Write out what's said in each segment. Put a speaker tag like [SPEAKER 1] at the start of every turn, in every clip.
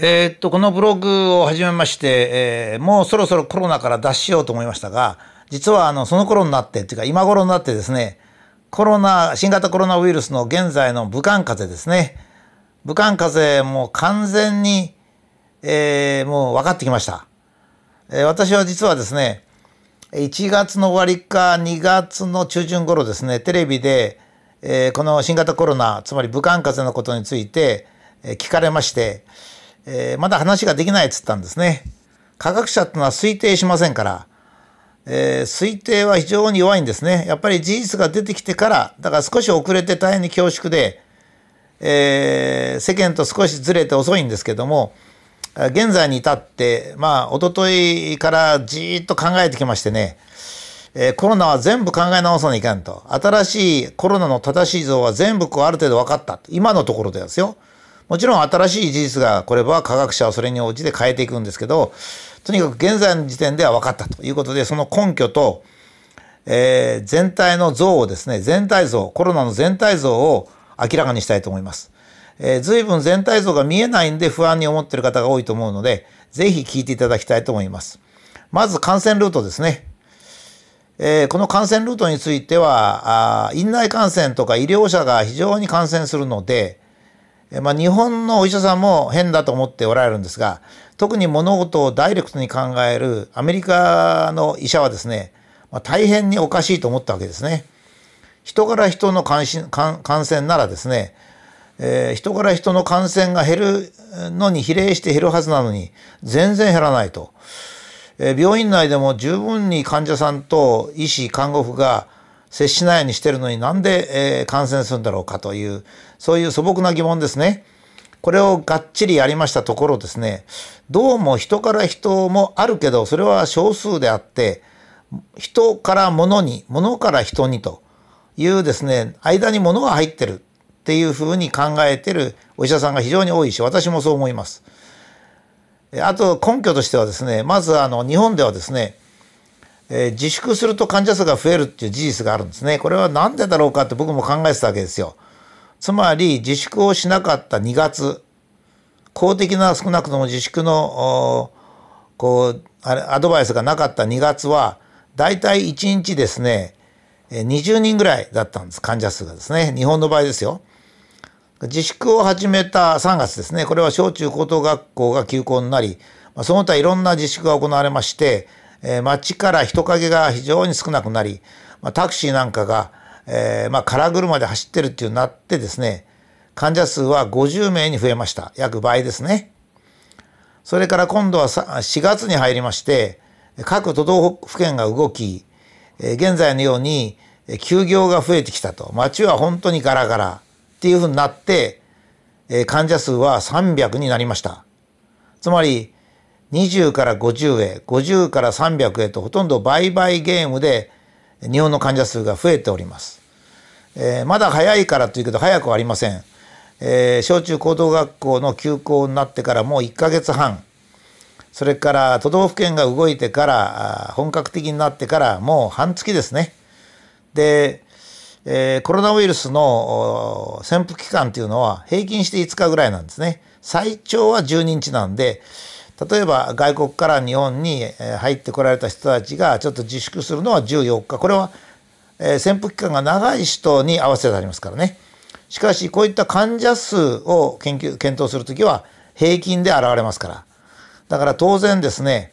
[SPEAKER 1] えー、っと、このブログを始めまして、えー、もうそろそろコロナから脱しようと思いましたが、実はあの、その頃になって、っていうか今頃になってですね、コロナ、新型コロナウイルスの現在の武漢風邪ですね。武漢風邪も完全に、えー、もう分かってきました。えー、私は実はですね、1月の終わりか2月の中旬頃ですね、テレビで、えー、この新型コロナ、つまり武漢風邪のことについて、えー、聞かれまして、えー、まだ話ができないっつったんですね。科学者ってのは推定しませんから、えー、推定は非常に弱いんですね。やっぱり事実が出てきてから、だから少し遅れて大変に恐縮で、えー、世間と少しずれて遅いんですけども、現在に至って、まあ、一昨日からじーっと考えてきましてね、えー、コロナは全部考え直さないかんと。新しいコロナの正しい像は全部こうある程度分かった。今のところでですよ。もちろん新しい事実がこれは科学者はそれに応じて変えていくんですけど、とにかく現在の時点では分かったということで、その根拠と、えー、全体の像をですね、全体像、コロナの全体像を明らかにしたいと思います。えー、随分全体像が見えないんで不安に思っている方が多いと思うので、ぜひ聞いていただきたいと思います。まず感染ルートですね。えー、この感染ルートについてはあ、院内感染とか医療者が非常に感染するので、まあ、日本のお医者さんも変だと思っておられるんですが、特に物事をダイレクトに考えるアメリカの医者はですね、まあ、大変におかしいと思ったわけですね。人から人の感感染ならですね、えー、人から人の感染が減るのに比例して減るはずなのに、全然減らないと。えー、病院内でも十分に患者さんと医師、看護婦が接しないようにしてるのになんで、えー、感染するんだろうかという、そういう素朴な疑問ですね。これをがっちりやりましたところですね、どうも人から人もあるけど、それは少数であって、人から物に、物から人にというですね、間に物が入ってるっていうふうに考えてるお医者さんが非常に多いし、私もそう思います。あと根拠としてはですね、まずあの日本ではですね、えー、自粛すると患者数が増えるっていう事実があるんですね。これは何でだろうかって僕も考えてたわけですよ。つまり自粛をしなかった2月、公的な少なくとも自粛のこうアドバイスがなかった2月は、だいたい1日ですね、20人ぐらいだったんです、患者数がですね。日本の場合ですよ。自粛を始めた3月ですね。これは小中高等学校が休校になり、その他いろんな自粛が行われまして、えー、街から人影が非常に少なくなり、まあ、タクシーなんかが、えー、まあ、空車で走ってるっていうなってですね、患者数は50名に増えました。約倍ですね。それから今度は4月に入りまして、各都道府県が動き、現在のように休業が増えてきたと。街は本当にガラガラっていうふうになって、患者数は300になりました。つまり、20から50へ、50から300へとほとんど倍々ゲームで日本の患者数が増えております。えー、まだ早いからというけど早くはありません。えー、小中高等学校の休校になってからもう1ヶ月半、それから都道府県が動いてから、本格的になってからもう半月ですね。で、えー、コロナウイルスの潜伏期間っていうのは平均して5日ぐらいなんですね。最長は12日なんで、例えば外国から日本に入ってこられた人たちがちょっと自粛するのは14日。これは、え潜伏期間が長い人に合わせてありますからね。しかしこういった患者数を研究、検討するときは平均で現れますから。だから当然ですね、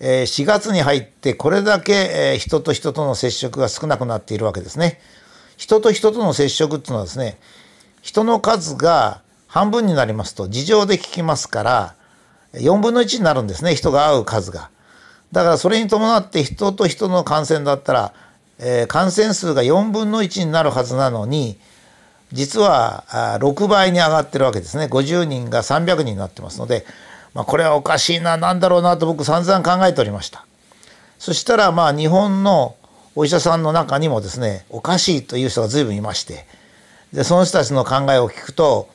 [SPEAKER 1] 4月に入ってこれだけ人と人との接触が少なくなっているわけですね。人と人との接触っていうのはですね、人の数が半分になりますと事情で聞きますから、4分の1になるんですね人が会う数が。だからそれに伴って人と人の感染だったら、えー、感染数が4分の1になるはずなのに実は6倍に上がってるわけですね50人が300人になってますので、まあ、これはおかしいな何だろうなと僕散々考えておりました。そしたらまあ日本のお医者さんの中にもですねおかしいという人が随分いましてでその人たちの考えを聞くと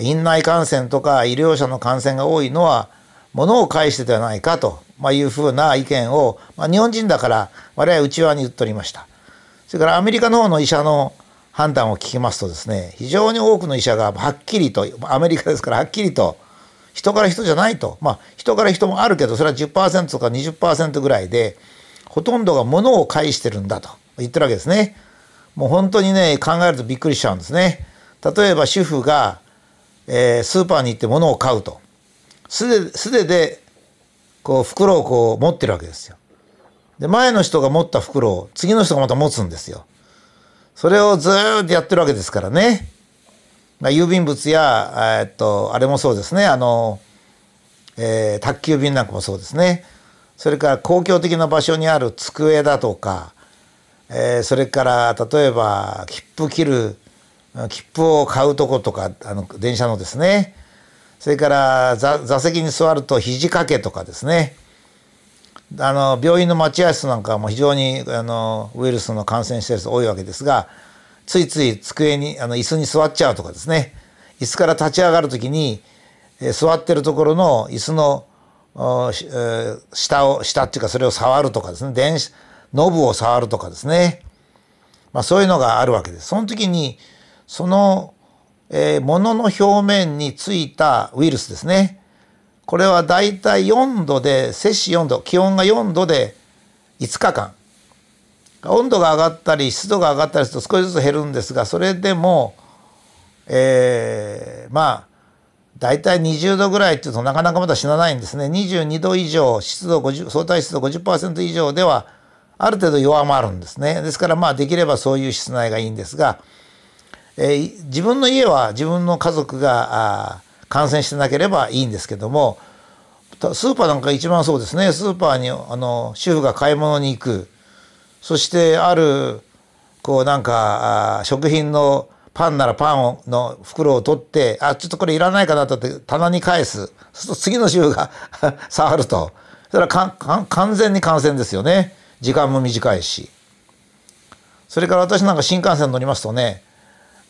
[SPEAKER 1] 院内感染とか医療者の感染が多いのは物を介してではないかというふうな意見を、まあ、日本人だから我々内輪に言っておりました。それからアメリカの方の医者の判断を聞きますとですね非常に多くの医者がはっきりとアメリカですからはっきりと人から人じゃないと。まあ人から人もあるけどそれは10%とか20%ぐらいでほとんどが物を介してるんだと言ってるわけですね。もう本当にね考えるとびっくりしちゃうんですね。例えば主婦が、えー、スーパーに行って物を買うと素手素手でこう袋をこう持ってるわけですよ。で前の人が持った袋を次の人がまた持つんですよ。それをずっとやってるわけですからね。まあ、郵便物や、えっと、あれもそうですね。あの、えー、宅急便なんかもそうですね。それから公共的な場所にある机だとか、えー、それから例えば切符切る切符を買うとことかあの電車のですね。それから座席に座ると肘掛けとかですね。あの病院の待合室なんかも非常にあのウイルスの感染してる人多いわけですがついつい机にあの椅子に座っちゃうとかですね。椅子から立ち上がる時に、え座ってるところの椅子の、え下を下っていうかそれを触るとかですね。電子ノブを触るとかですね、まあ、そういうのがあるわけです。その時にその、えー、物の表面についたウイルスですね。これはだいたい4度で、摂氏4度、気温が4度で5日間。温度が上がったり湿度が上がったりすると少しずつ減るんですが、それでも、えー、まあ、だいたい20度ぐらいっていうとなかなかまだ死なないんですね。22度以上、湿度50、相対湿度50%以上では、ある程度弱まるんですね。ですからまあできればそういう室内がいいんですが、えー、自分の家は自分の家族が感染してなければいいんですけどもスーパーなんか一番そうですね。スーパーにあの主婦が買い物に行く。そしてあるこうなんか食品のパンならパンをの袋を取ってあちょっとこれいらないかなとって棚に返す。そうすると次の主婦が 触ると。それは完全に感染ですよね。時間も短いし。それから私なんか新幹線乗りますとね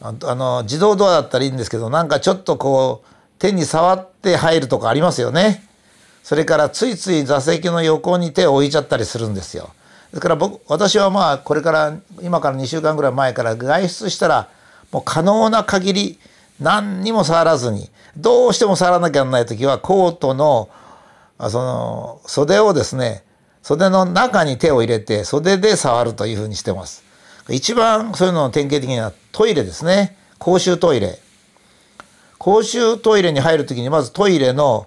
[SPEAKER 1] あの自動ドアだったらいいんですけどなんかちょっとこう手に触って入るとかありますよね。それからついつい座席の横に手を置いちゃったりするんですよ。ですから僕私はまあこれから今から2週間ぐらい前から外出したらもう可能な限り何にも触らずにどうしても触らなきゃならない時はコートのその袖をですね袖の中に手を入れて袖で触るというふうにしてます。一番そういうのの典型的にはトイレですね。公衆トイレ。公衆トイレに入る時にまずトイレの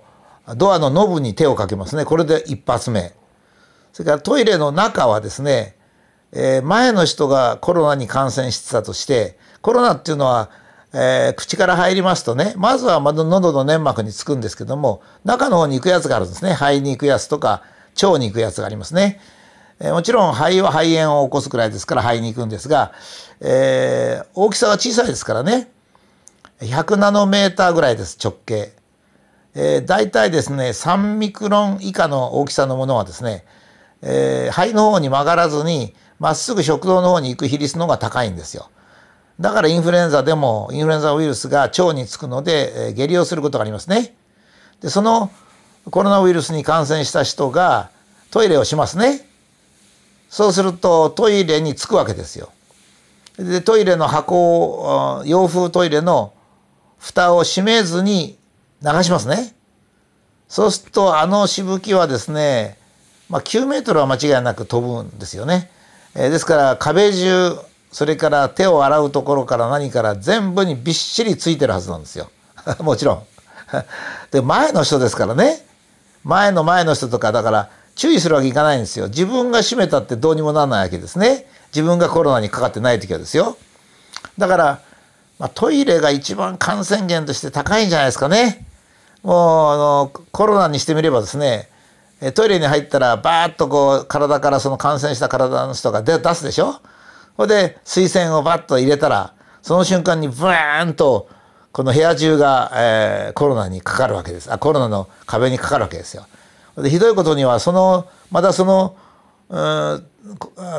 [SPEAKER 1] ドアのノブに手をかけますね。これで一発目。それからトイレの中はですね、えー、前の人がコロナに感染してたとしてコロナっていうのは、えー、口から入りますとねまずは喉の粘膜につくんですけども中の方に行くやつがあるんですね。肺に行くやつとか腸に行くやつがありますね。えもちろん肺は肺炎を起こすくらいですから肺に行くんですが、えー、大きさは小さいですからね100ナノメーターぐらいです直径。えー、大体ですね3ミクロン以下の大きさのものはですね、えー、肺の方に曲がらずにまっすぐ食道の方に行く比率の方が高いんですよ。だからインフルエンザでもインフルエンザウイルスが腸につくので、えー、下痢をすることがありますね。でそのコロナウイルスに感染した人がトイレをしますね。そうするとトイレに着くわけですよ。でトイレの箱を洋風トイレの蓋を閉めずに流しますね。そうするとあのしぶきはですね、まあ、9メートルは間違いなく飛ぶんですよね。えー、ですから壁中それから手を洗うところから何から全部にびっしりついてるはずなんですよ。もちろん。で前の人ですからね前の前の人とかだから注意するわけいかないんですよ。自分が閉めたってどうにもならないわけですね。自分がコロナにかかってない時はですよ。だから、まあ、トイレが一番感染源として高いんじゃないですかね。もうあのコロナにしてみればですねトイレに入ったらバーッとこう体からその感染した体の人が出すでしょほいで水栓をバッと入れたらその瞬間にブーンとこの部屋中が、えー、コロナにかかるわけですあコロナの壁にかかるわけですよ。でひどいことにはそのまたそのうあ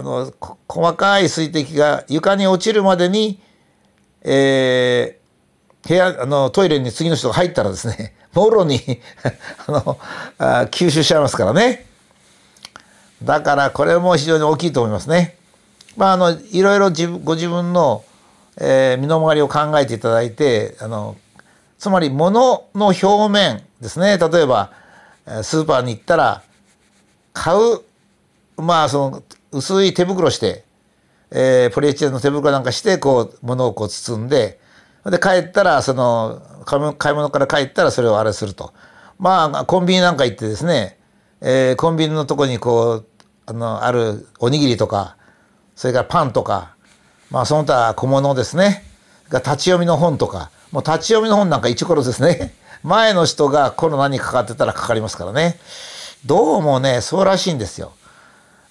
[SPEAKER 1] の細かい水滴が床に落ちるまでに、えー、部屋あのトイレに次の人が入ったらですね もろに あのあ吸収しちゃいますからねだからこれも非常に大きいと思いますね。まあ、あのいろいろ自分ご自分の、えー、身の回りを考えていただいてあのつまり物の表面ですね例えばスーパーに行ったら買うまあその薄い手袋して、えー、ポリエチレンの手袋なんかしてこう物をこう包んでで帰ったらその買い物から帰ったらそれをあれすると。まあコンビニなんか行ってですね、えー、コンビニのとこにこうあのあるおにぎりとかそれからパンとかまあその他小物ですね。が立ち読みの本とかもう立ち読みの本なんか一頃ですね。前の人がコロナにかかってたらかかりますからね。どうもねそうらしいんですよ。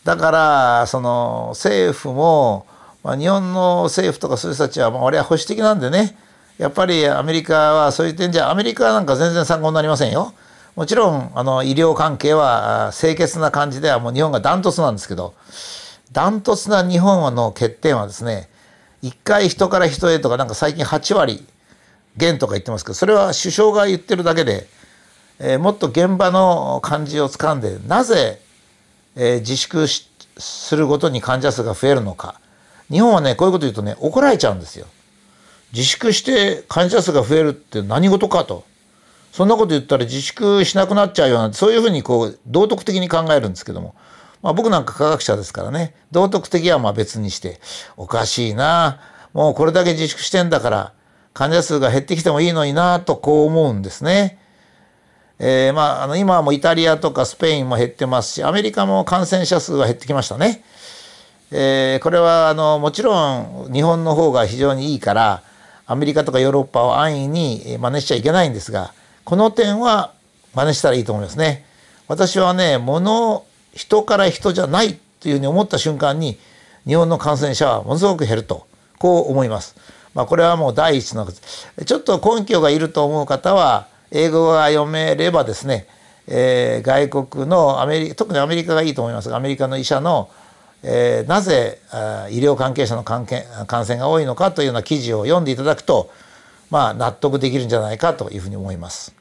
[SPEAKER 1] だからその政府も、まあ、日本の政府とかそういう人たちは、まあ、俺は保守的なんでね。やっぱりアメリカはそういう点じゃアメリカなんか全然参考になりませんよ。もちろんあの医療関係は清潔な感じではもう日本がダントツなんですけど。ダントツな日本の欠点はですね一回人から人へとかなんか最近8割減とか言ってますけどそれは首相が言ってるだけで、えー、もっと現場の感じをつかんでなぜ、えー、自粛するごとに患者数が増えるのか日本はねこういうこと言うとね怒られちゃうんですよ。自粛して患者数が増えるって何事かと。そんなこと言ったら自粛しなくなっちゃうようなそういうふうにこう道徳的に考えるんですけども、まあ、僕なんか科学者ですからね道徳的はまあ別にしておかしいなもうこれだけ自粛してんだから患者数が減ってきてもいいのになとこう思うんですね。えー、まあ、あの今はもうイタリアとかスペインも減ってますしアメリカも感染者数は減ってきましたね。えー、これはあのもちろん日本の方が非常にいいからアメリカとかヨーロッパを安易に真似しちゃいけないんですがこの点は真似したらいいと思いますね。私はね物人から人じゃないというふうに思った瞬間に日本の感染者はものすごく減るとこう思います。まあ、これはもう第一のちょっと根拠がいると思う方は英語が読めればですね、えー、外国のアメリ特にアメリカがいいと思いますがアメリカの医者のえー、なぜ医療関係者の感染が多いのかというような記事を読んでいただくと、まあ、納得できるんじゃないかというふうに思います。